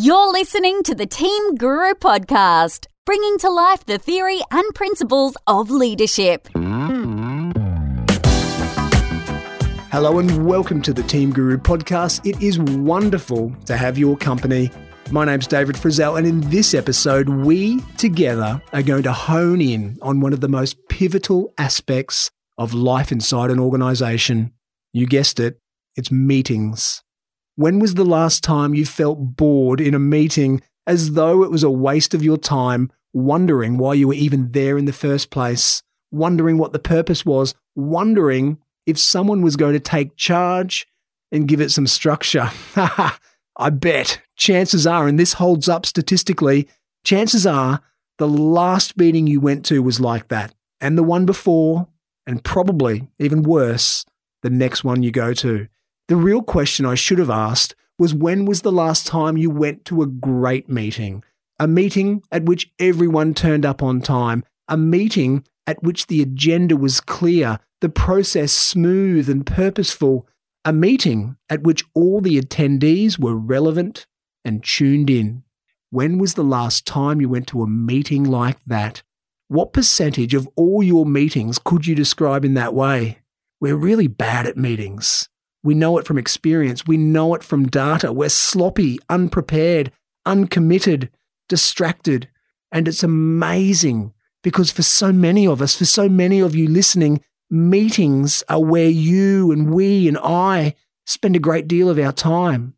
You're listening to the Team Guru podcast, bringing to life the theory and principles of leadership. Hello and welcome to the Team Guru podcast. It is wonderful to have your company. My name's David Frizzell, and in this episode, we together are going to hone in on one of the most pivotal aspects of life inside an organization. You guessed it, it's meetings. When was the last time you felt bored in a meeting as though it was a waste of your time, wondering why you were even there in the first place, wondering what the purpose was, wondering if someone was going to take charge and give it some structure? I bet. Chances are, and this holds up statistically, chances are the last meeting you went to was like that, and the one before, and probably even worse, the next one you go to. The real question I should have asked was when was the last time you went to a great meeting? A meeting at which everyone turned up on time, a meeting at which the agenda was clear, the process smooth and purposeful, a meeting at which all the attendees were relevant and tuned in. When was the last time you went to a meeting like that? What percentage of all your meetings could you describe in that way? We're really bad at meetings. We know it from experience. We know it from data. We're sloppy, unprepared, uncommitted, distracted. And it's amazing because for so many of us, for so many of you listening, meetings are where you and we and I spend a great deal of our time.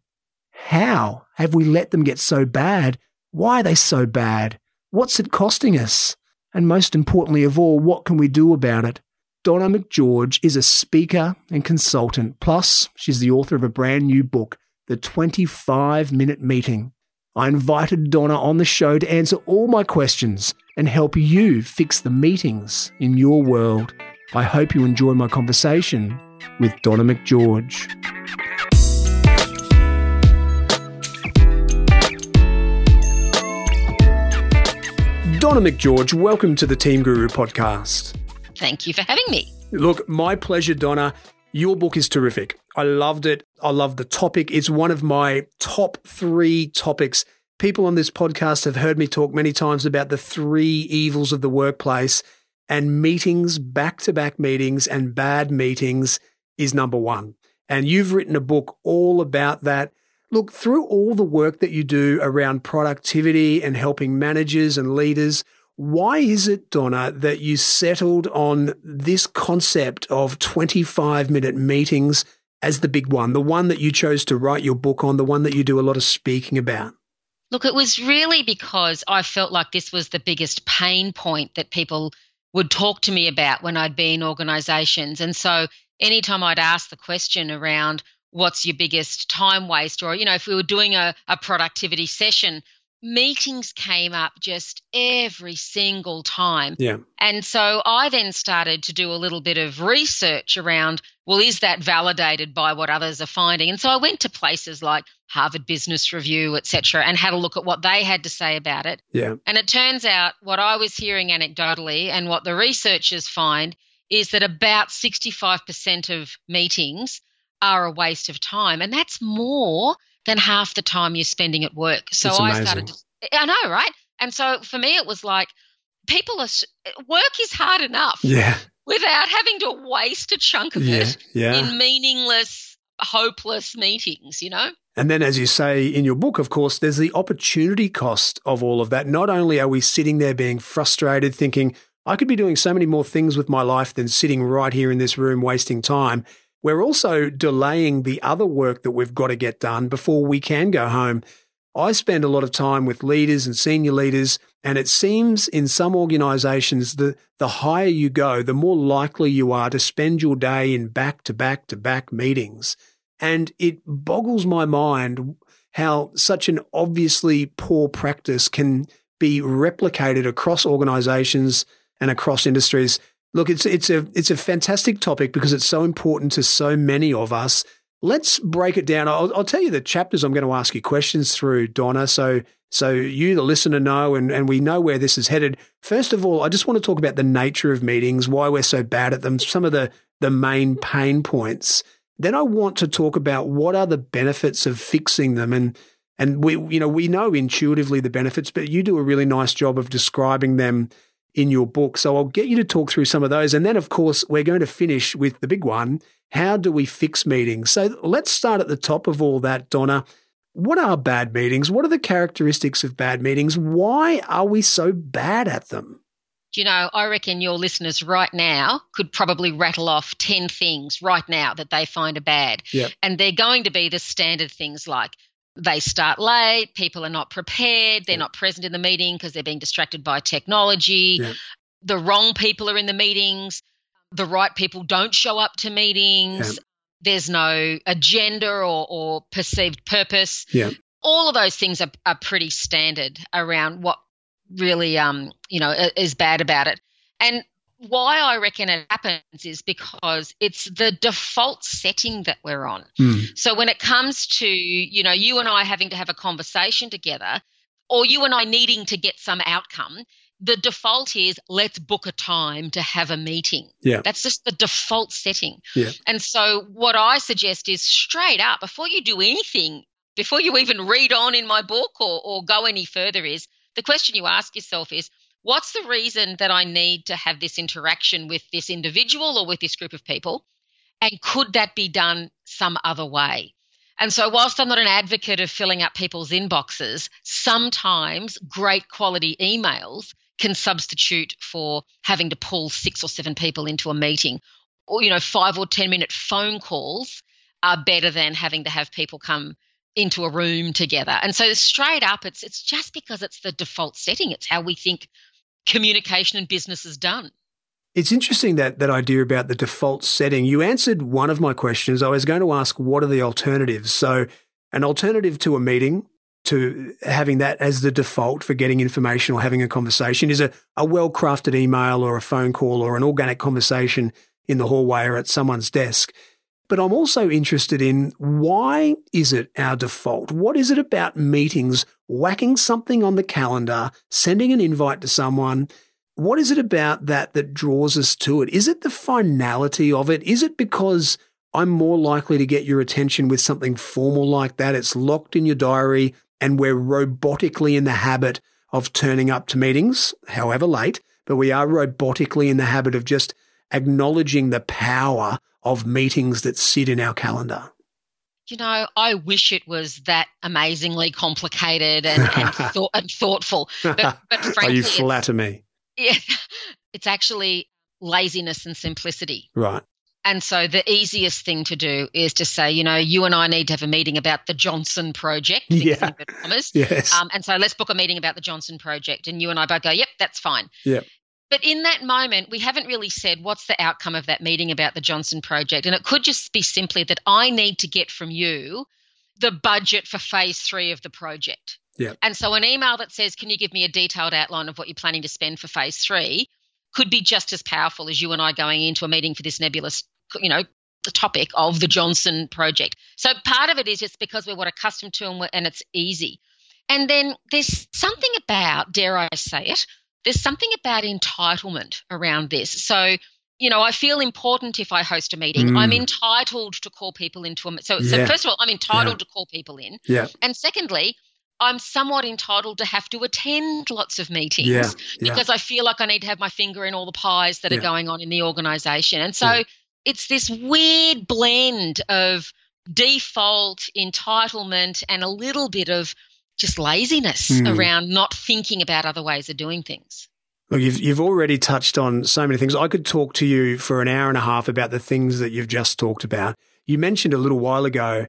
How have we let them get so bad? Why are they so bad? What's it costing us? And most importantly of all, what can we do about it? Donna McGeorge is a speaker and consultant. Plus, she's the author of a brand new book, The 25 Minute Meeting. I invited Donna on the show to answer all my questions and help you fix the meetings in your world. I hope you enjoy my conversation with Donna McGeorge. Donna McGeorge, welcome to the Team Guru podcast. Thank you for having me. Look, my pleasure, Donna. Your book is terrific. I loved it. I love the topic. It's one of my top three topics. People on this podcast have heard me talk many times about the three evils of the workplace, and meetings, back to back meetings, and bad meetings is number one. And you've written a book all about that. Look, through all the work that you do around productivity and helping managers and leaders, why is it, Donna, that you settled on this concept of 25 minute meetings as the big one, the one that you chose to write your book on, the one that you do a lot of speaking about? Look, it was really because I felt like this was the biggest pain point that people would talk to me about when I'd be in organizations. And so anytime I'd ask the question around what's your biggest time waste, or, you know, if we were doing a, a productivity session, meetings came up just every single time. Yeah. And so I then started to do a little bit of research around, well, is that validated by what others are finding? And so I went to places like Harvard Business Review, etc., and had a look at what they had to say about it. Yeah. And it turns out what I was hearing anecdotally and what the researchers find is that about 65% of meetings are a waste of time. And that's more than half the time you're spending at work. So I started to, I know, right? And so for me, it was like, people are, work is hard enough. Yeah. Without having to waste a chunk of yeah. it yeah. in meaningless, hopeless meetings, you know? And then, as you say in your book, of course, there's the opportunity cost of all of that. Not only are we sitting there being frustrated, thinking, I could be doing so many more things with my life than sitting right here in this room wasting time. We're also delaying the other work that we've got to get done before we can go home. I spend a lot of time with leaders and senior leaders, and it seems in some organizations that the higher you go, the more likely you are to spend your day in back to back to back meetings. And it boggles my mind how such an obviously poor practice can be replicated across organizations and across industries. Look, it's it's a it's a fantastic topic because it's so important to so many of us. Let's break it down. I'll, I'll tell you the chapters I'm going to ask you questions through, Donna. So so you, the listener, know and, and we know where this is headed. First of all, I just want to talk about the nature of meetings, why we're so bad at them, some of the the main pain points. Then I want to talk about what are the benefits of fixing them and And we, you know, we know intuitively the benefits, but you do a really nice job of describing them in your book. So I'll get you to talk through some of those. And then, of course, we're going to finish with the big one. How do we fix meetings? So let's start at the top of all that, Donna. What are bad meetings? What are the characteristics of bad meetings? Why are we so bad at them? you know, I reckon your listeners right now could probably rattle off 10 things right now that they find are bad. Yep. And they're going to be the standard things like they start late, people are not prepared, they're yep. not present in the meeting because they're being distracted by technology, yep. the wrong people are in the meetings, the right people don't show up to meetings, there's no agenda or, or perceived purpose. All of those things are, are pretty standard around what really, um, you know, is bad about it. And why I reckon it happens is because it's the default setting that we're on. Mm. So when it comes to, you know, you and I having to have a conversation together, or you and I needing to get some outcome, the default is let's book a time to have a meeting. Yeah. That's just the default setting. Yeah. And so what I suggest is straight up, before you do anything, before you even read on in my book or, or go any further, is the question you ask yourself is what's the reason that I need to have this interaction with this individual or with this group of people? And could that be done some other way? And so, whilst I'm not an advocate of filling up people's inboxes, sometimes great quality emails can substitute for having to pull six or seven people into a meeting. Or, you know, five or 10 minute phone calls are better than having to have people come into a room together. And so straight up it's it's just because it's the default setting. It's how we think communication and business is done. It's interesting that that idea about the default setting. You answered one of my questions. I was going to ask what are the alternatives? So an alternative to a meeting to having that as the default for getting information or having a conversation is a, a well crafted email or a phone call or an organic conversation in the hallway or at someone's desk. But I'm also interested in why is it our default? What is it about meetings, whacking something on the calendar, sending an invite to someone? What is it about that that draws us to it? Is it the finality of it? Is it because I'm more likely to get your attention with something formal like that? It's locked in your diary and we're robotically in the habit of turning up to meetings, however late, but we are robotically in the habit of just acknowledging the power of meetings that sit in our calendar? You know, I wish it was that amazingly complicated and, and, thought, and thoughtful. But, but frankly, oh, you flatter me. Yeah, it's actually laziness and simplicity. Right. And so the easiest thing to do is to say, you know, you and I need to have a meeting about the Johnson project. Yeah. Yes. Um, and so let's book a meeting about the Johnson project. And you and I both go, yep, that's fine. Yep. But in that moment, we haven't really said what's the outcome of that meeting about the Johnson project. And it could just be simply that I need to get from you the budget for phase three of the project. Yeah. And so an email that says, Can you give me a detailed outline of what you're planning to spend for phase three could be just as powerful as you and I going into a meeting for this nebulous, you know, the topic of the Johnson project. So part of it is just because we're what accustomed to and, and it's easy. And then there's something about, dare I say it, there's something about entitlement around this. So, you know, I feel important if I host a meeting. Mm. I'm entitled to call people into a so, yeah. so first of all, I'm entitled yeah. to call people in. Yeah. And secondly, I'm somewhat entitled to have to attend lots of meetings yeah. because I feel like I need to have my finger in all the pies that are going on in the organization. And so it's this weird blend of default entitlement and a little bit of just laziness mm. around not thinking about other ways of doing things. Look, you've, you've already touched on so many things. I could talk to you for an hour and a half about the things that you've just talked about. You mentioned a little while ago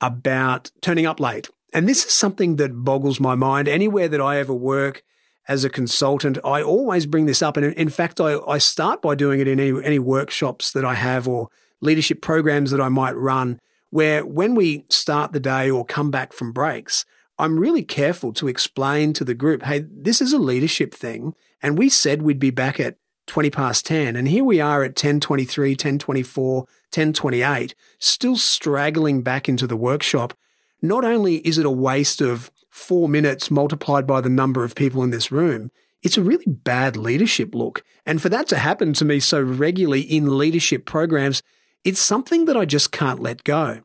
about turning up late. And this is something that boggles my mind. Anywhere that I ever work as a consultant, I always bring this up. And in fact, I, I start by doing it in any, any workshops that I have or leadership programs that I might run, where when we start the day or come back from breaks, I'm really careful to explain to the group, hey, this is a leadership thing. And we said we'd be back at 20 past 10. And here we are at 1023, 1024, 1028, still straggling back into the workshop. Not only is it a waste of four minutes multiplied by the number of people in this room, it's a really bad leadership look. And for that to happen to me so regularly in leadership programs, it's something that I just can't let go.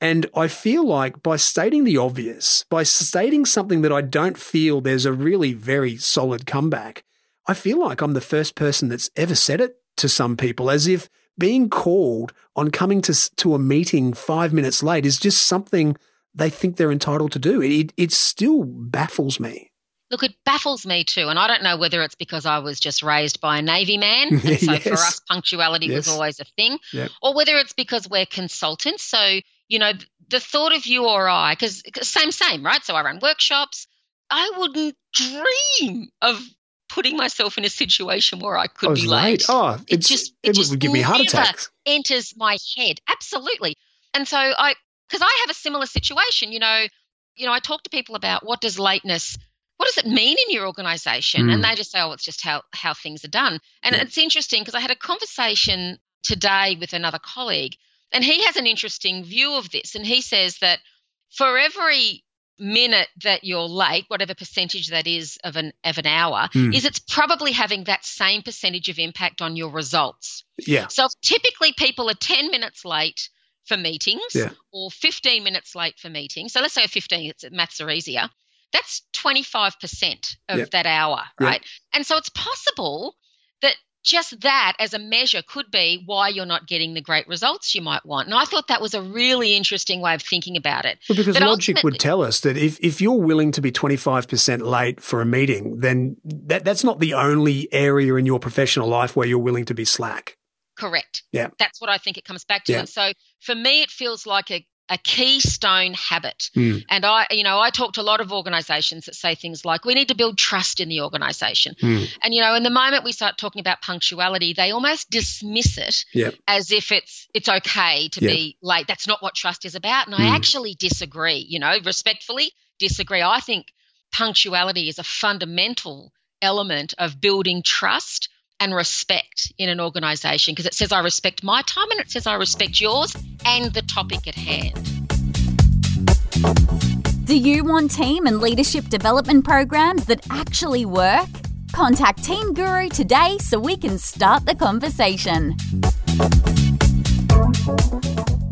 And I feel like by stating the obvious, by stating something that I don't feel there's a really very solid comeback, I feel like I'm the first person that's ever said it to some people as if being called on coming to, to a meeting five minutes late is just something they think they're entitled to do. It, it still baffles me. Look, it baffles me too. And I don't know whether it's because I was just raised by a Navy man. And so yes. for us, punctuality Yes. was always a thing. Yep. Or whether it's because we're consultants. So, you know, the thought of you or I, because same, same, right? So I run workshops. I wouldn't dream of putting myself in a situation where I could I was be late. late. Oh, It just- it, it just would give me heart attacks. enters my head absolutely and so i because i have a similar situation you know you know i talk to people about what does lateness what does it mean in your organization Mm. and they just say oh it's just how how things are done and Yeah. it's interesting because i had a conversation today with another colleague and he has an interesting view of this and he says that for every minute that you're late whatever percentage that is of an of an hour Mm. is it's probably having that same percentage of impact on your results Yeah. so typically people are 10 minutes late for meetings Yeah. or 15 minutes late for meetings. So let's say 15, it's maths are easier. That's 25% of Yeah. that hour, Yeah. right? And so it's possible that just that as a measure could be why you're not getting the great results you might want. And I thought that was a really interesting way of thinking about it. Well, because But logic would tell us that if, if you're willing to be 25% late for a meeting, then that, that's not the only area in your professional life where you're willing to be slack. Correct. Yeah. That's what I think it comes back to. Yeah. And so for me, it feels like a, a keystone habit. Mm. And I, you know, I talk to a lot of organizations that say things like, we need to build trust in the organization. Mm. And, you know, in the moment we start talking about punctuality, they almost dismiss it Yep. as if it's, it's okay to Yeah. be late. That's not what trust is about. And Mm. I actually disagree, you know, respectfully disagree. I think punctuality is a fundamental element of building trust and respect in an organization because it says I respect my time and it says I respect yours and the topic at hand. Do you want team and leadership development programs that actually work? Contact Team Guru today so we can start the conversation.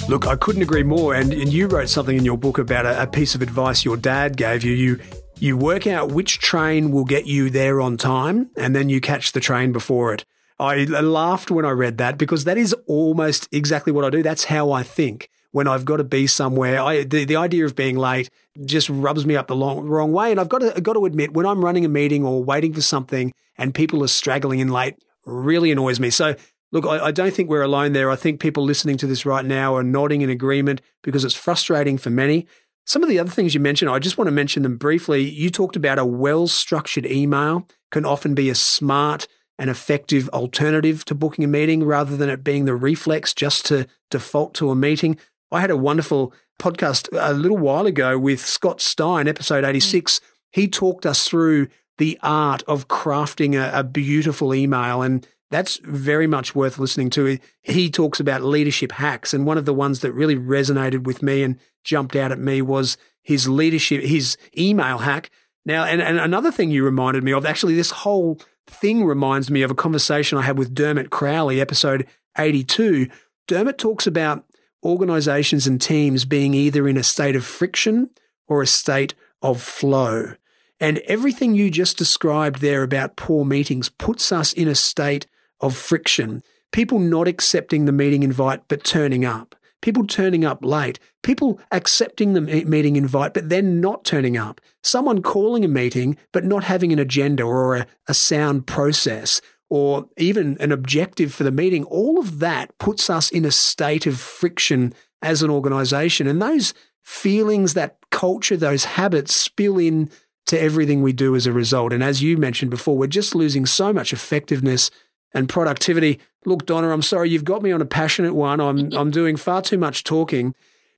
Look, I couldn't agree more. And, and you wrote something in your book about a, a piece of advice your dad gave you. You you work out which train will get you there on time, and then you catch the train before it. I laughed when I read that because that is almost exactly what I do. That's how I think when I've got to be somewhere. I the, the idea of being late just rubs me up the long, wrong way. And I've got to got to admit when I'm running a meeting or waiting for something and people are straggling in late, really annoys me. So Look, I, I, don't think we're alone there. I think people listening to this right now are nodding in agreement because it's frustrating for many. Some of the other things you mentioned, I just want to mention them briefly. You talked about a well structured email can often be a smart and effective alternative to booking a meeting rather than it being the reflex just to default to a meeting. I had a wonderful podcast a little while ago with Scott Stein, episode 86. Mm. He talked us through the art of crafting a, a beautiful email and that's very much worth listening to. He talks about leadership hacks, and one of the ones that really resonated with me and jumped out at me was his leadership, his email hack. Now, and, and another thing you reminded me of, actually, this whole thing reminds me of a conversation I had with Dermot Crowley, episode 82. Dermot talks about organizations and teams being either in a state of friction or a state of flow. And everything you just described there about poor meetings puts us in a state of friction. People not accepting the meeting invite but turning up. People turning up late. People accepting the meeting invite but then not turning up. Someone calling a meeting but not having an agenda or a, a sound process or even an objective for the meeting. All of that puts us in a state of friction as an organization. And those feelings, that culture, those habits spill in to everything we do as a result. And as you mentioned before, we're just losing so much effectiveness and productivity. Look, Donna, I'm sorry, you've got me on a passionate one. I'm, I'm doing far too much talking.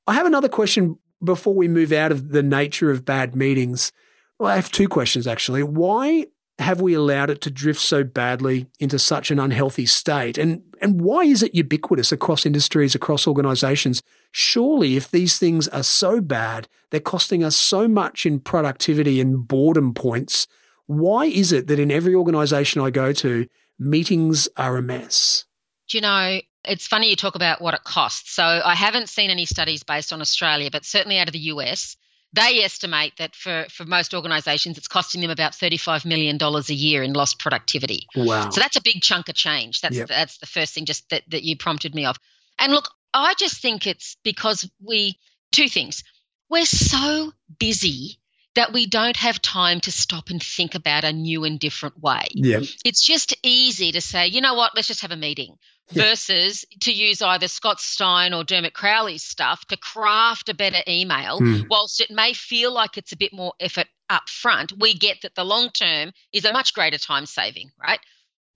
I have another question before we move out of the nature of bad meetings. Well, I have two questions actually. Why have we allowed it to drift so badly into such an unhealthy state? And, and why is it ubiquitous across industries, across organizations? Surely, if these things are so bad, they're costing us so much in productivity and boredom points. Why is it that in every organization I go to, meetings are a mess? Do you know, It's funny you talk about what it costs. So I haven't seen any studies based on Australia, but certainly out of the US, they estimate that for, for most organizations, it's costing them about $35 million a year in lost productivity. Wow. So that's a big chunk of change. That's, yep. that's the first thing just that, that you prompted me of. And look, I just think it's because we, two things. We're so busy that we don't have time to stop and think about a new and different way. Yeah. It's just easy to say, you know what, let's just have a meeting versus to use either Scott Stein or Dermot Crowley's stuff to craft a better email. Hmm. Whilst it may feel like it's a bit more effort up front, we get that the long term is a much greater time saving, right?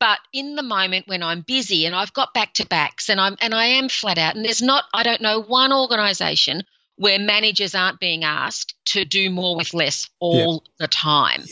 But in the moment when I'm busy and I've got back to backs and I'm and I am flat out and there's not I don't know one organization where managers aren't being asked to do more with less all the time.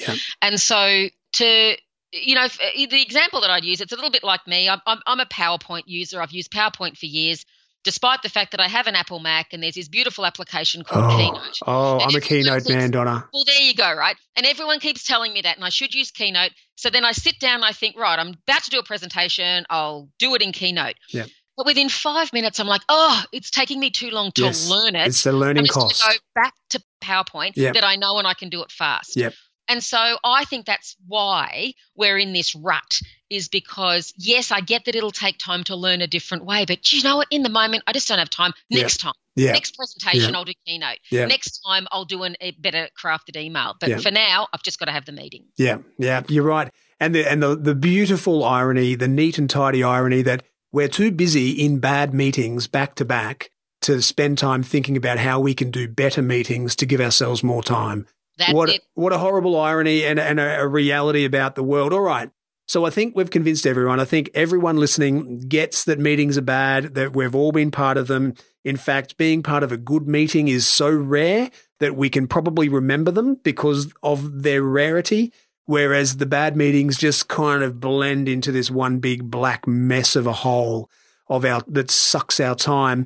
And so to you know, eh, the example that I'd use, it's a little bit like me. I'm, I'm, I'm a PowerPoint user. I've used PowerPoint for years despite the fact that I have an Apple Mac and there's this beautiful application called oh, Keynote. Oh, I'm a Keynote keeps, man, Donna. Well, there you go, right? And everyone keeps telling me that, and I should use Keynote. So then I sit down and I think, right, I'm about to do a presentation. I'll do it in Keynote. Yeah. But within five minutes, I'm like, oh, it's taking me too long to yes, learn it. It's the learning I'm cost. Go back to PowerPoint yep. that I know and I can do it fast. Yep. And so I think that's why we're in this rut is because yes, I get that it'll take time to learn a different way, but you know what? In the moment, I just don't have time. Next time, yeah. next presentation, yeah. I'll do keynote. Next time, I'll do an, a better crafted email. But for now, I've just got to have the meeting. Yeah, yeah, you're right. And the and the the beautiful irony, the neat and tidy irony that we're too busy in bad meetings back to back to spend time thinking about how we can do better meetings to give ourselves more time. That's what it. what a horrible irony and and a, a reality about the world. All right. So I think we've convinced everyone. I think everyone listening gets that meetings are bad, that we've all been part of them. In fact, being part of a good meeting is so rare that we can probably remember them because of their rarity. Whereas the bad meetings just kind of blend into this one big black mess of a hole of our that sucks our time.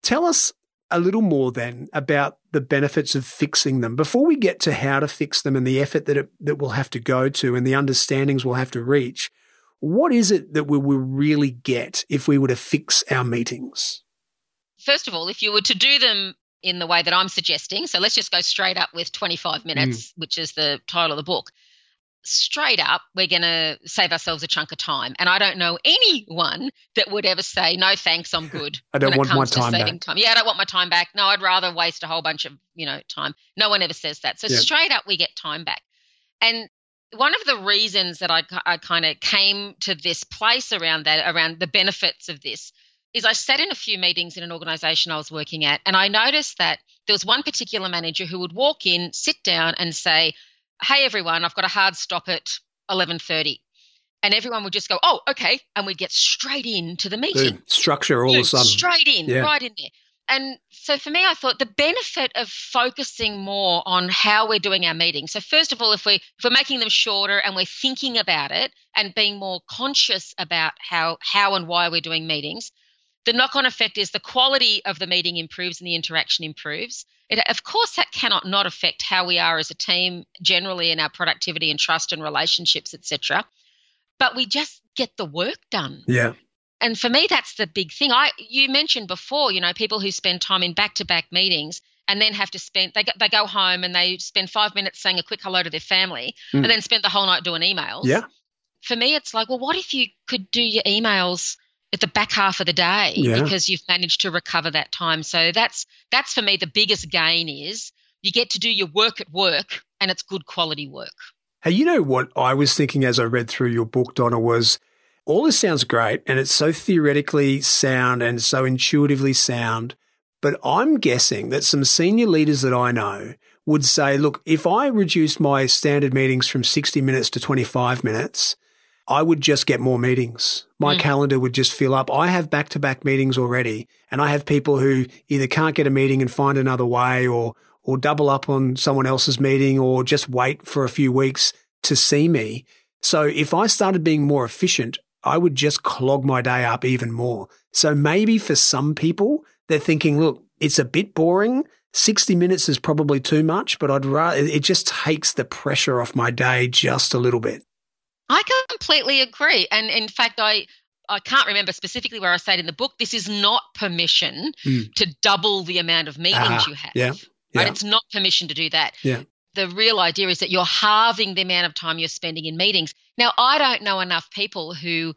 Tell us a little more then about the benefits of fixing them before we get to how to fix them and the effort that it, that we'll have to go to and the understandings we'll have to reach. What is it that we will really get if we were to fix our meetings? First of all, if you were to do them in the way that I'm suggesting, so let's just go straight up with 25 minutes, mm. which is the title of the book straight up, we're going to save ourselves a chunk of time. And I don't know anyone that would ever say, no, thanks, I'm good. I don't want my time back. Time. Yeah, I don't want my time back. No, I'd rather waste a whole bunch of, you know, time. No one ever says that. So yep. straight up, we get time back. And one of the reasons that I, I kind of came to this place around that, around the benefits of this, is I sat in a few meetings in an organization I was working at, and I noticed that there was one particular manager who would walk in, sit down, and say, hey everyone, I've got a hard stop at 11:30. And everyone would just go, "Oh, okay," and we'd get straight into the meeting. Boom. Structure all Boom. of a sudden. Straight in, yeah. right in there. And so for me, I thought the benefit of focusing more on how we're doing our meetings. So first of all, if we if we're making them shorter and we're thinking about it and being more conscious about how how and why we're doing meetings, the knock-on effect is the quality of the meeting improves and the interaction improves. It, of course, that cannot not affect how we are as a team generally in our productivity and trust and relationships, etc. But we just get the work done. Yeah. And for me, that's the big thing. I you mentioned before, you know, people who spend time in back-to-back meetings and then have to spend they go, they go home and they spend five minutes saying a quick hello to their family mm. and then spend the whole night doing emails. Yeah. For me, it's like, well, what if you could do your emails at the back half of the day yeah. because you've managed to recover that time. So that's that's for me the biggest gain is you get to do your work at work and it's good quality work. Hey, you know what I was thinking as I read through your book, Donna, was all this sounds great and it's so theoretically sound and so intuitively sound. But I'm guessing that some senior leaders that I know would say, look, if I reduce my standard meetings from 60 minutes to 25 minutes, I would just get more meetings. My mm. calendar would just fill up. I have back to back meetings already, and I have people who either can't get a meeting and find another way or, or double up on someone else's meeting or just wait for a few weeks to see me. So if I started being more efficient, I would just clog my day up even more. So maybe for some people, they're thinking, look, it's a bit boring. 60 minutes is probably too much, but I'd rather, it just takes the pressure off my day just a little bit. I completely agree. And in fact, I I can't remember specifically where I say it in the book. This is not permission mm. to double the amount of meetings ah, you have. Yeah. Yeah. Right? It's not permission to do that. Yeah. The real idea is that you're halving the amount of time you're spending in meetings. Now, I don't know enough people who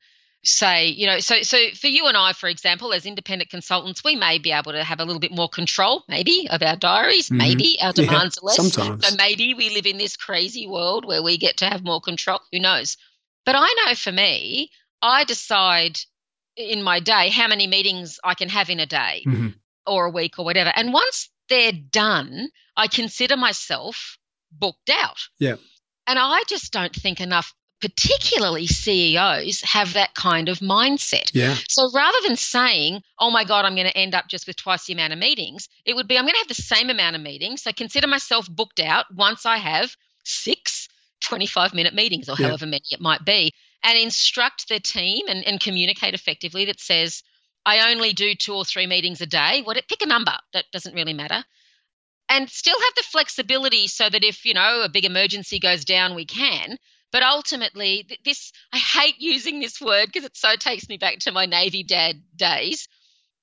say, you know, so so for you and I, for example, as independent consultants, we may be able to have a little bit more control, maybe, of our diaries, mm-hmm. maybe our demands yeah, are less. Sometimes. So maybe we live in this crazy world where we get to have more control. Who knows? But I know for me, I decide in my day how many meetings I can have in a day mm-hmm. or a week or whatever. And once they're done, I consider myself booked out. Yeah. And I just don't think enough, particularly CEOs, have that kind of mindset. Yeah. So rather than saying, oh my God, I'm going to end up just with twice the amount of meetings, it would be, I'm going to have the same amount of meetings. So consider myself booked out once I have six 25 minute meetings or yeah. however many it might be and instruct the team and, and communicate effectively that says, I only do two or three meetings a day. What pick a number that doesn't really matter. And still have the flexibility so that if, you know, a big emergency goes down, we can. But ultimately, this, I hate using this word because it so takes me back to my Navy dad days.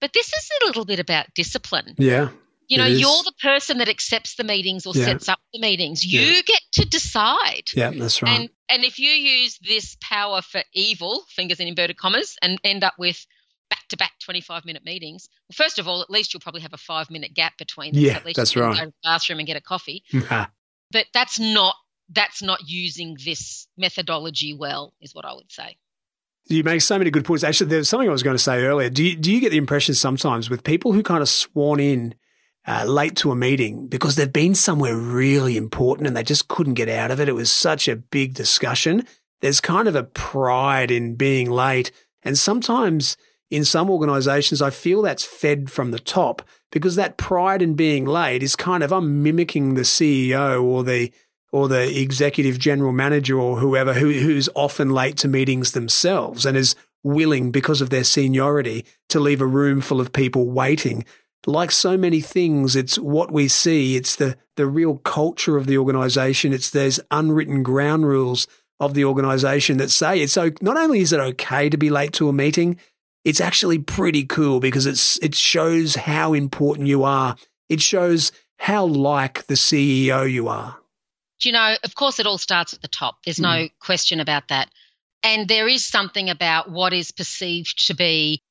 But this is a little bit about discipline. Yeah. You know, you're the person that accepts the meetings or yeah. sets up the meetings. You yeah. get to decide. Yeah, that's right. And and if you use this power for evil, fingers in inverted commas, and end up with back to back 25 minute meetings, well, first of all, at least you'll probably have a five minute gap between them. Yeah, so at least that's you right. Go to the bathroom and get a coffee. but that's not that's not using this methodology well, is what I would say. You make so many good points. Actually, there's something I was going to say earlier. Do you, do you get the impression sometimes with people who kind of swan in uh, late to a meeting because they've been somewhere really important and they just couldn't get out of it. It was such a big discussion. There's kind of a pride in being late. And sometimes in some organizations, I feel that's fed from the top because that pride in being late is kind of, I'm mimicking the CEO or the, or the executive general manager or whoever who, who's often late to meetings themselves and is willing because of their seniority to leave a room full of people waiting like so many things, it's what we see. It's the, the real culture of the organization. It's those unwritten ground rules of the organization that say it's so not only is it okay to be late to a meeting, it's actually pretty cool because it's, it shows how important you are. It shows how like the CEO you are. Do you know, of course, it all starts at the top. There's no mm. question about that. And there is something about what is perceived to be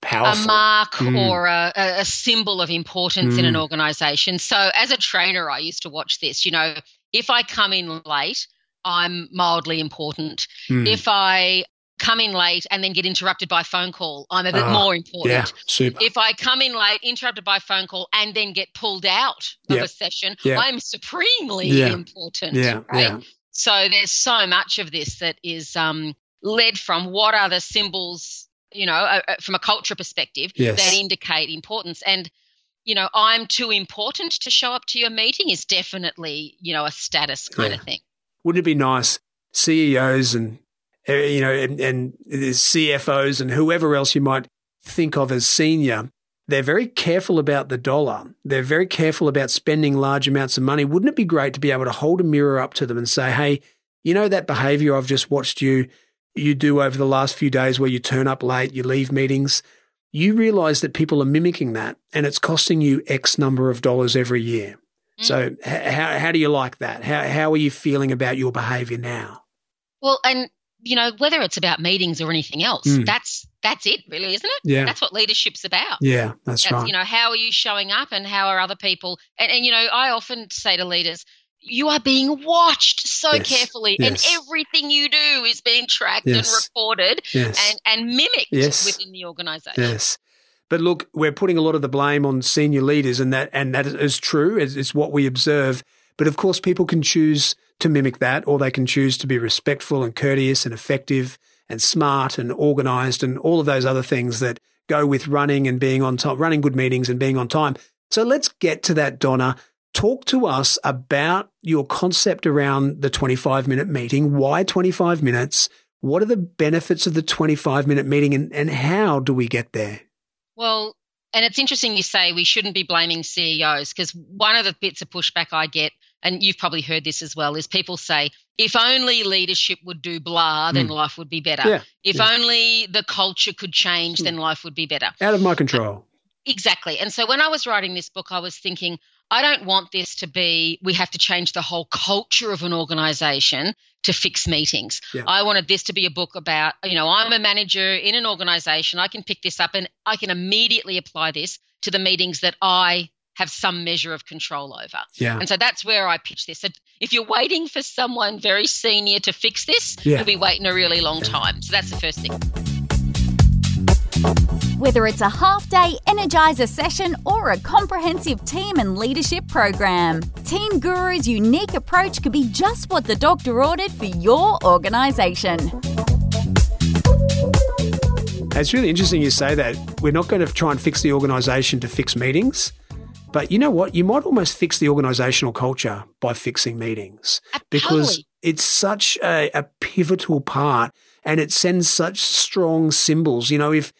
Powerful. a mark mm. or a, a, symbol of importance mm. in an mm. organization. So, as a trainer, I used to watch this. You know, if I come in late, I'm mildly important. Mm. If I come in late and then get interrupted by phone call, I'm a bit uh, more important. Yeah, super. If I come in late, interrupted by phone call, and then get pulled out of yep. a session, yep. I'm supremely yeah. important. Yeah, right? yeah. So there's so much of this that is um, led from what are the symbols you know, uh, uh, from a culture perspective yes. that indicate importance. And, you know, I'm too important to show up to your meeting is definitely, you know, a status kind yeah. of thing. Wouldn't it be nice, CEOs and, you know, and, and CFOs and whoever else you might think of as senior, they're very careful about the dollar. They're very careful about spending large amounts of money. Wouldn't it be great to be able to hold a mirror up to them and say, hey, you know, that behavior I've just watched you you do over the last few days where you turn up late, you leave meetings, you realize that people are mimicking that and it's costing you X number of dollars every year. Mm. So, how, how do you like that? How, how are you feeling about your behavior now? Well, and you know whether it's about meetings or anything else mm. that's that's it really isn't it? Yeah. That's what leadership's about. Yeah that's, that's right. you know how are you showing up and how are other people and, and you know i often say to leaders you are being watched so yes, carefully yes. and everything you do is being tracked yes, and recorded and, and mimicked within the organization. Yes. But look we're putting a lot of the blame on senior leaders and that and that is true. It's, it's what we observe. But of course people can choose to mimic that or they can choose to be respectful and courteous and effective and smart and organized and all of those other things that go with running and being on time running good meetings and being on time so let's get to that donna Talk to us about your concept around the 25 minute meeting. Why 25 minutes? What are the benefits of the 25 minute meeting and, and how do we get there? Well, and it's interesting you say we shouldn't be blaming CEOs because one of the bits of pushback I get and you've probably heard this as well, is people say, if only leadership would do blah, then mm. life would be better. Yeah, if yeah. only the culture could change, then life would be better. Out of my control. Exactly. And so when I was writing this book, I was thinking, I don't want this to be we have to change the whole culture of an organization to fix meetings. Yeah. I wanted this to be a book about, you know, I'm a manager in an organization. I can pick this up and I can immediately apply this to the meetings that I have some measure of control over. Yeah. And so that's where I pitch this. So if you're waiting for someone very senior to fix this, Yeah. you'll be waiting a really long time. So that's the first thing. Whether it's a half day Energizer session or a comprehensive team and leadership program, Team Guru's unique approach could be just what the doctor ordered for your organisation. It's really interesting you say that. We're not going to try and fix the organisation to fix meetings. But you know what? You might almost fix the organisational culture by fixing meetings uh, because it's such a, a pivotal part and it sends such strong symbols. You know, if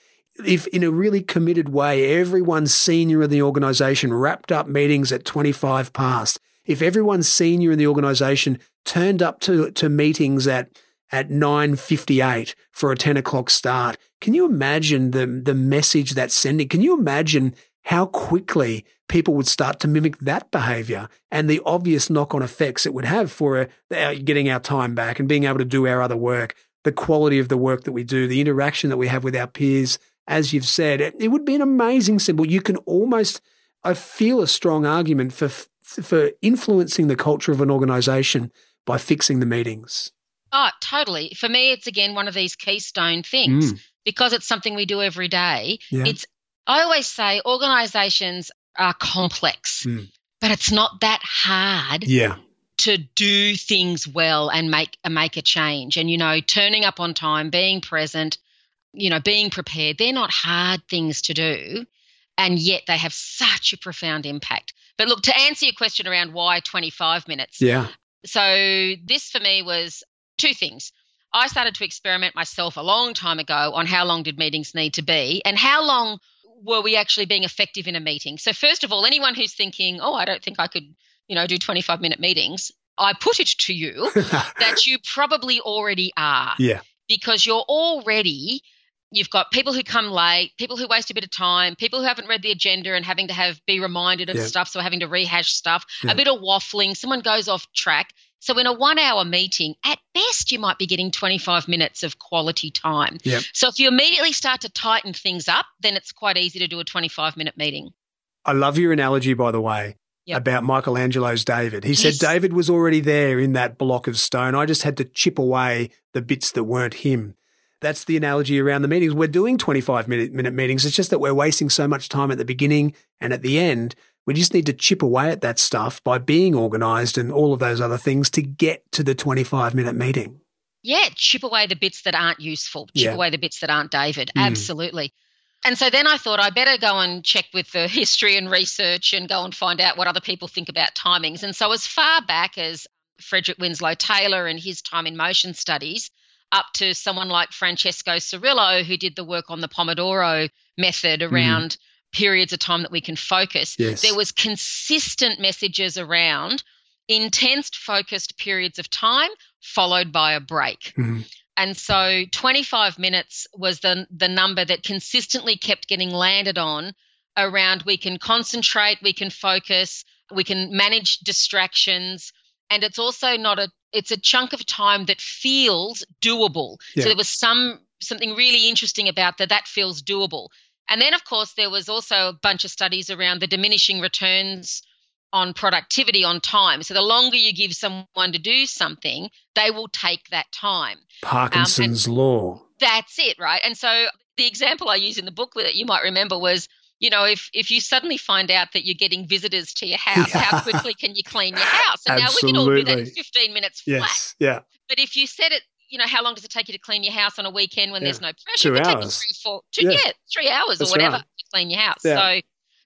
if in a really committed way, everyone senior in the organisation wrapped up meetings at 25 past, if everyone senior in the organisation turned up to, to meetings at at 9.58 for a 10 o'clock start. Can you imagine the, the message that's sending? Can you imagine how quickly people would start to mimic that behavior and the obvious knock-on effects it would have for uh, getting our time back and being able to do our other work, the quality of the work that we do, the interaction that we have with our peers. As you've said, it, it would be an amazing symbol. You can almost, I feel a strong argument for for influencing the culture of an organization by fixing the meetings. Oh, totally. For me, it's again one of these keystone things Mm. because it's something we do every day. Yeah. It's I always say organizations are complex, Mm. but it's not that hard Yeah. to do things well and make uh, make a change. And you know, turning up on time, being present, you know, being prepared, they're not hard things to do, and yet they have such a profound impact. But look, to answer your question around why 25 minutes, Yeah. so this for me was two things. I started to experiment myself a long time ago on how long did meetings need to be and how long were we actually being effective in a meeting. So first of all, anyone who's thinking, "Oh, I don't think I could, you know, do 25 minute meetings," I put it to you that you probably already are yeah. because you're already you've got people who come late, people who waste a bit of time, people who haven't read the agenda and having to have be reminded of Yeah. stuff, so having to rehash stuff, Yeah. a bit of waffling, someone goes off track. So in a 1-hour meeting, at best you might be getting 25 minutes of quality time. Yep. So if you immediately start to tighten things up, then it's quite easy to do a 25-minute meeting. I love your analogy, by the way, Yep. about Michelangelo's David. He said David was already there in that block of stone. I just had to chip away the bits that weren't him. That's the analogy around the meetings. We're doing 25 minute, minute meetings. It's just that we're wasting so much time at the beginning and at the end. We just need to chip away at that stuff by being organized and all of those other things to get to the 25 minute meeting. Yeah, chip away the bits that aren't useful, chip Yeah. away the bits that aren't David. Mm. Absolutely. And so then I thought I better go and check with the history and research and go and find out what other people think about timings. And so as far back as Frederick Winslow Taylor and his time in motion studies, up to someone like Francesco Cirillo, who did the work on the Pomodoro method around periods of time that we can focus. Yes. There was consistent messages around intense focused periods of time followed by a break. Mhm. And so 25 minutes was the the number that consistently kept getting landed on around we can concentrate, we can focus, we can manage distractions and it's also not a it's a chunk of time that feels doable. Yeah. So there was some something really interesting about that that feels doable. And then of course there was also a bunch of studies around the diminishing returns on productivity on time. So the longer you give someone to do something, they will take that time. Parkinson's um, law. That's it, right? And so the example I use in the book that you might remember was, you know, if if you suddenly find out that you're getting visitors to your house, how quickly can you clean your house? And now we can all do that in 15 minutes flat. Yes. Yeah. But if you set it, you know, how long does it take you to clean your house on a weekend when Yeah. there's no pressure? Two it could take you hours. three, four, two, Yeah. yeah. three hours That's or whatever right. to clean your house. Yeah. So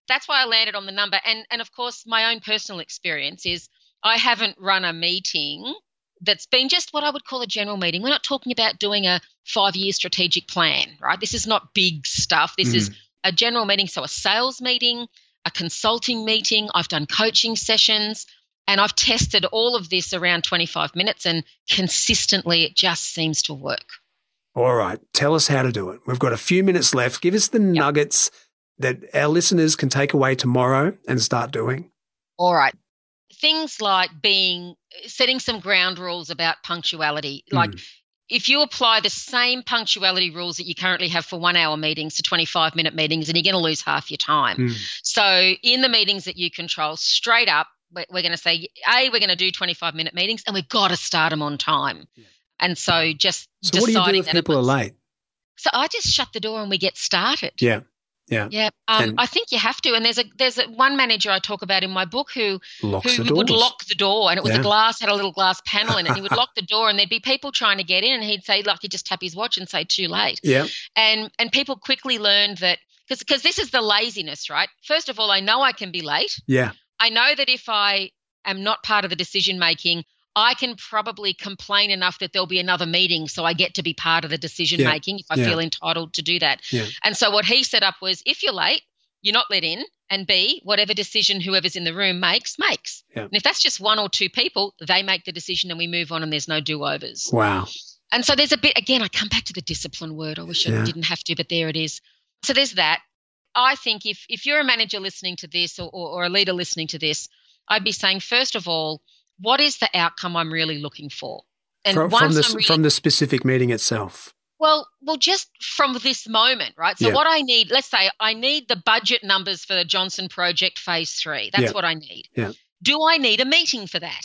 that's why I landed on the number. And and of course, my own personal experience is I haven't run a meeting that's been just what I would call a general meeting. We're not talking about doing a five year strategic plan, right? This is not big stuff. This is mm-hmm. a general meeting. So a sales meeting, a consulting meeting. I've done coaching sessions. And I've tested all of this around 25 minutes and consistently it just seems to work. All right. Tell us how to do it. We've got a few minutes left. Give us the yep. nuggets that our listeners can take away tomorrow and start doing. All right. Things like being setting some ground rules about punctuality. Like mm. if you apply the same punctuality rules that you currently have for one hour meetings to 25 minute meetings, and you're going to lose half your time. Mm. So in the meetings that you control, straight up, we're, we're going to say, A, we're going to do 25 minute meetings and we've got to start them on time. Yeah. And so just so what do you do if people are late? So I just shut the door and we get started. Yeah. Yeah, yeah. Um, I think you have to. And there's a there's a, one manager I talk about in my book who Locks who would lock the door, and it was yeah. a glass had a little glass panel in it. he would lock the door, and there'd be people trying to get in, and he'd say like he'd just tap his watch and say too late. Yeah, and and people quickly learned that because because this is the laziness, right? First of all, I know I can be late. Yeah, I know that if I am not part of the decision making, I can probably complain enough that there'll be another meeting so I get to be part of the decision yeah. making if I yeah. feel entitled to do that. Yeah. And so what he set up was if you're late, you're not let in, and B, whatever decision whoever's in the room makes, makes. And if that's just one or two people, they make the decision and we move on and there's no do overs. Wow. And so there's a bit, again, I come back to the discipline word. I wish I didn't have to, but there it is. So there's that. I think if, if you're a manager listening to this or, or, or a leader listening to this, I'd be saying, first of all, what is the outcome I'm really looking for? And from, from the, really, from the specific meeting itself. Well, well, just from this moment, right? So, yeah. what I need, let's say I need the budget numbers for the Johnson Project Phase Three. That's yeah. what I need. Yeah. Do I need a meeting for that?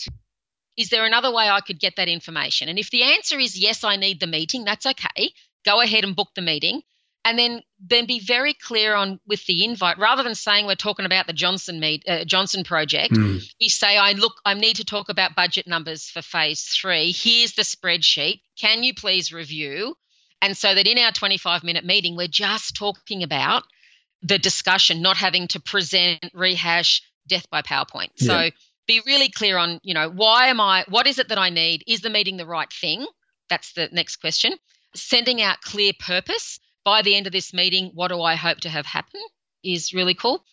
Is there another way I could get that information? And if the answer is yes, I need the meeting, that's okay. Go ahead and book the meeting and then then be very clear on with the invite rather than saying we're talking about the Johnson meet, uh, Johnson project mm. you say I look I need to talk about budget numbers for phase 3 here's the spreadsheet. Can you please review? And so that in our 25 minute meeting we're just talking about the discussion not having to present rehash death by powerpoint. Yeah. so be really clear on you know why am I what is it that I need? Is the meeting the right thing? That's the next question. Sending out clear purpose by the end of this meeting, what do I hope to have happen is really cool.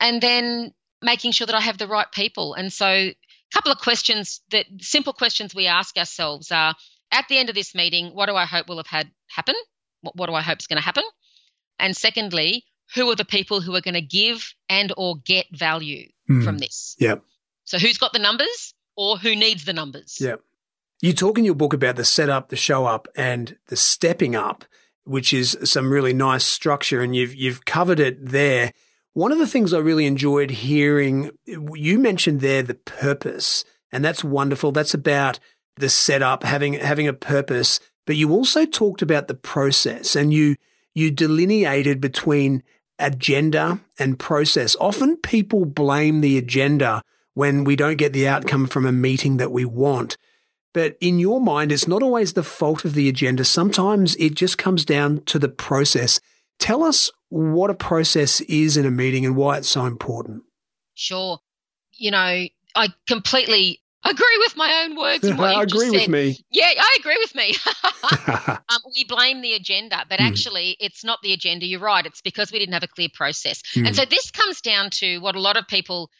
And then making sure that I have the right people. And so, a couple of questions that simple questions we ask ourselves are at the end of this meeting, what do I hope will have had happen? What, what do I hope is going to happen? And secondly, who are the people who are going to give and or get value mm. from this? Yeah. So who's got the numbers or who needs the numbers? Yeah. You talk in your book about the setup, the show up, and the stepping up which is some really nice structure, and you've you've covered it there. One of the things I really enjoyed hearing you mentioned there the purpose, and that's wonderful. That's about the setup, having having a purpose, but you also talked about the process, and you you delineated between agenda and process. Often people blame the agenda when we don't get the outcome from a meeting that we want. But in your mind, it's not always the fault of the agenda. Sometimes it just comes down to the process. Tell us what a process is in a meeting and why it's so important. Sure. You know, I completely agree with my own words. And what I agree with me. Yeah, I agree with me. um, we blame the agenda, but mm. actually, it's not the agenda. You're right. It's because we didn't have a clear process. Mm. And so this comes down to what a lot of people,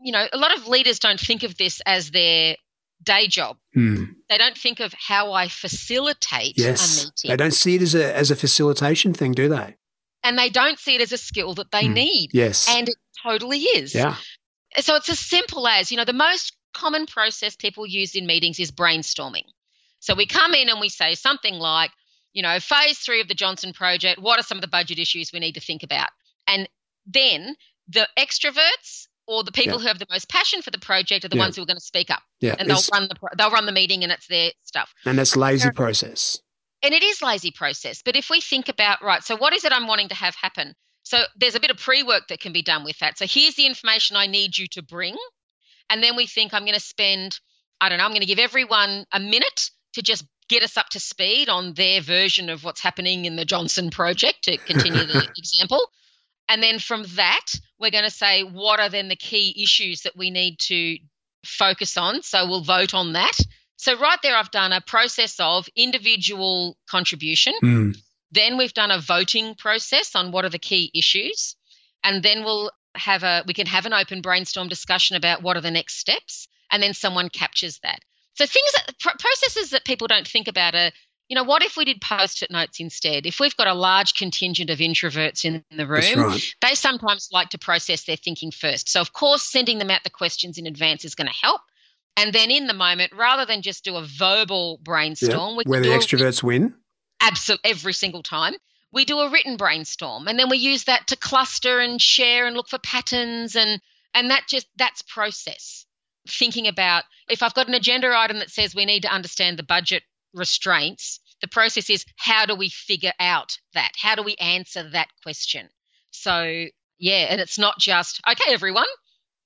you know, a lot of leaders don't think of this as their day job. Hmm. They don't think of how I facilitate yes. a meeting. They don't see it as a as a facilitation thing, do they? And they don't see it as a skill that they hmm. need. Yes. And it totally is. Yeah. So it's as simple as, you know, the most common process people use in meetings is brainstorming. So we come in and we say something like, you know, phase three of the Johnson project, what are some of the budget issues we need to think about? And then the extroverts or the people yeah. who have the most passion for the project are the yeah. ones who are going to speak up. Yeah. And they'll run the they'll run the meeting and it's their stuff. And that's lazy process. And it is lazy process. But if we think about right, so what is it I'm wanting to have happen? So there's a bit of pre-work that can be done with that. So here's the information I need you to bring. And then we think I'm going to spend I don't know, I'm going to give everyone a minute to just get us up to speed on their version of what's happening in the Johnson project to continue the example. And then from that, we're going to say what are then the key issues that we need to focus on. So we'll vote on that. So, right there, I've done a process of individual contribution. Mm. Then we've done a voting process on what are the key issues. And then we'll have a we can have an open brainstorm discussion about what are the next steps. and then someone captures that. So things that processes that people don't think about are you know, what if we did post it notes instead? If we've got a large contingent of introverts in the room, right. they sometimes like to process their thinking first. So, of course, sending them out the questions in advance is going to help. And then in the moment, rather than just do a verbal brainstorm, where the extroverts a, win, absolutely every single time, we do a written brainstorm, and then we use that to cluster and share and look for patterns, and and that just that's process. Thinking about if I've got an agenda item that says we need to understand the budget restraints, the process is how do we figure out that? How do we answer that question? So yeah, and it's not just okay, everyone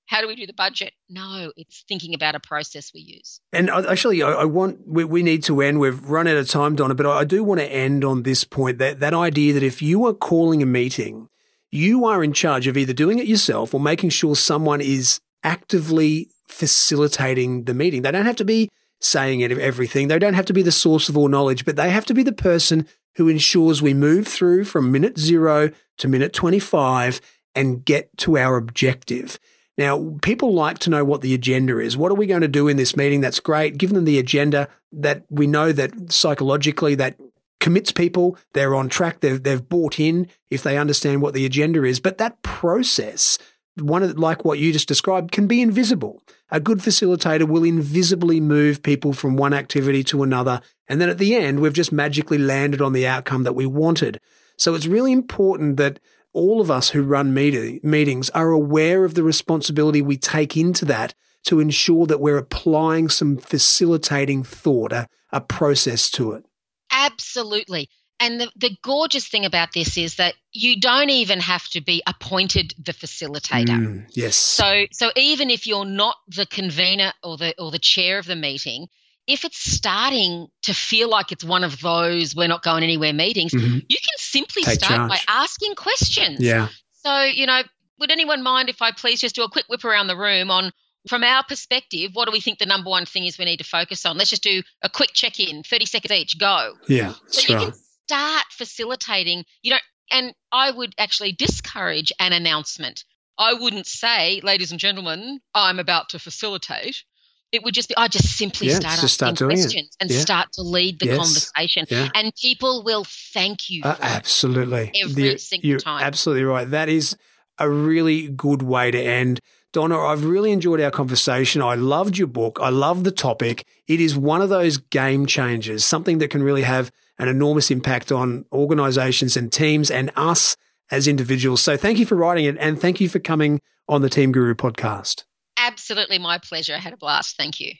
how do we do the budget? No, it's thinking about a process we use. And uh, actually, I, want we, we, need to end. We've run out of time, Donna, but I, do want to end on this point that that idea that if you are calling a meeting, you are in charge of either doing it yourself or making sure someone is actively facilitating the meeting. They don't have to be saying it of everything. They don't have to be the source of all knowledge, but they have to be the person who ensures we move through from minute zero to minute 25 and get to our objective. Now, people like to know what the agenda is. What are we going to do in this meeting? That's great. Give them the agenda that we know that psychologically that commits people. They're on track. They've, they've bought in if they understand what the agenda is. But that process, one of, like what you just described, can be invisible. A good facilitator will invisibly move people from one activity to another. And then at the end, we've just magically landed on the outcome that we wanted. So it's really important that all of us who run meet- meetings are aware of the responsibility we take into that to ensure that we're applying some facilitating thought, a, a process to it. Absolutely. And the, the gorgeous thing about this is that you don't even have to be appointed the facilitator. Mm, yes. So so even if you're not the convener or the or the chair of the meeting, if it's starting to feel like it's one of those we're not going anywhere meetings, mm-hmm. you can simply Take start charge. by asking questions. Yeah. So, you know, would anyone mind if I please just do a quick whip around the room on from our perspective, what do we think the number one thing is we need to focus on? Let's just do a quick check in, 30 seconds each, go. Yeah. So you right. can start facilitating. You don't, and I would actually discourage an announcement. I wouldn't say, ladies and gentlemen, I'm about to facilitate it would just be I just simply yeah, start just asking start questions it. and yeah. start to lead the yes. conversation, yeah. and people will thank you. Uh, absolutely, every the, single you're time. Absolutely right. That is a really good way to end. Donna, I've really enjoyed our conversation. I loved your book. I love the topic. It is one of those game changers, something that can really have an enormous impact on organizations and teams and us as individuals. So thank you for writing it and thank you for coming on the Team Guru podcast. Absolutely my pleasure. I had a blast. Thank you.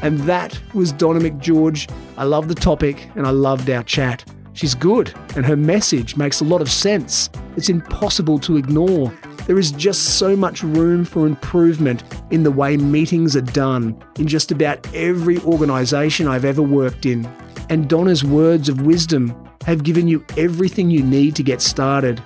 And that was Donna McGeorge. I love the topic and I loved our chat. She's good and her message makes a lot of sense. It's impossible to ignore. There is just so much room for improvement in the way meetings are done in just about every organisation I've ever worked in. And Donna's words of wisdom have given you everything you need to get started.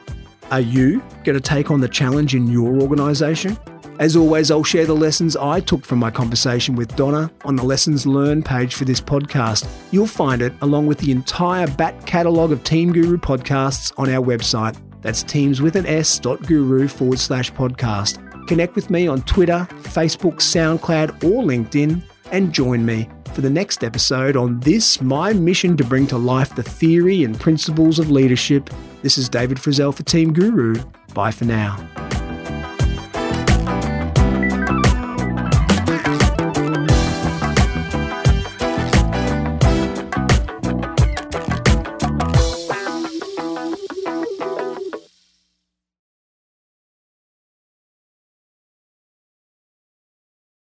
Are you going to take on the challenge in your organisation? As always, I'll share the lessons I took from my conversation with Donna on the Lessons Learned page for this podcast. You'll find it along with the entire back catalogue of Team Guru podcasts on our website. That's teams with an S dot guru forward slash podcast. Connect with me on Twitter, Facebook, SoundCloud, or LinkedIn, and join me for the next episode on this, my mission to bring to life the theory and principles of leadership. This is David Frizzell for Team Guru. Bye for now.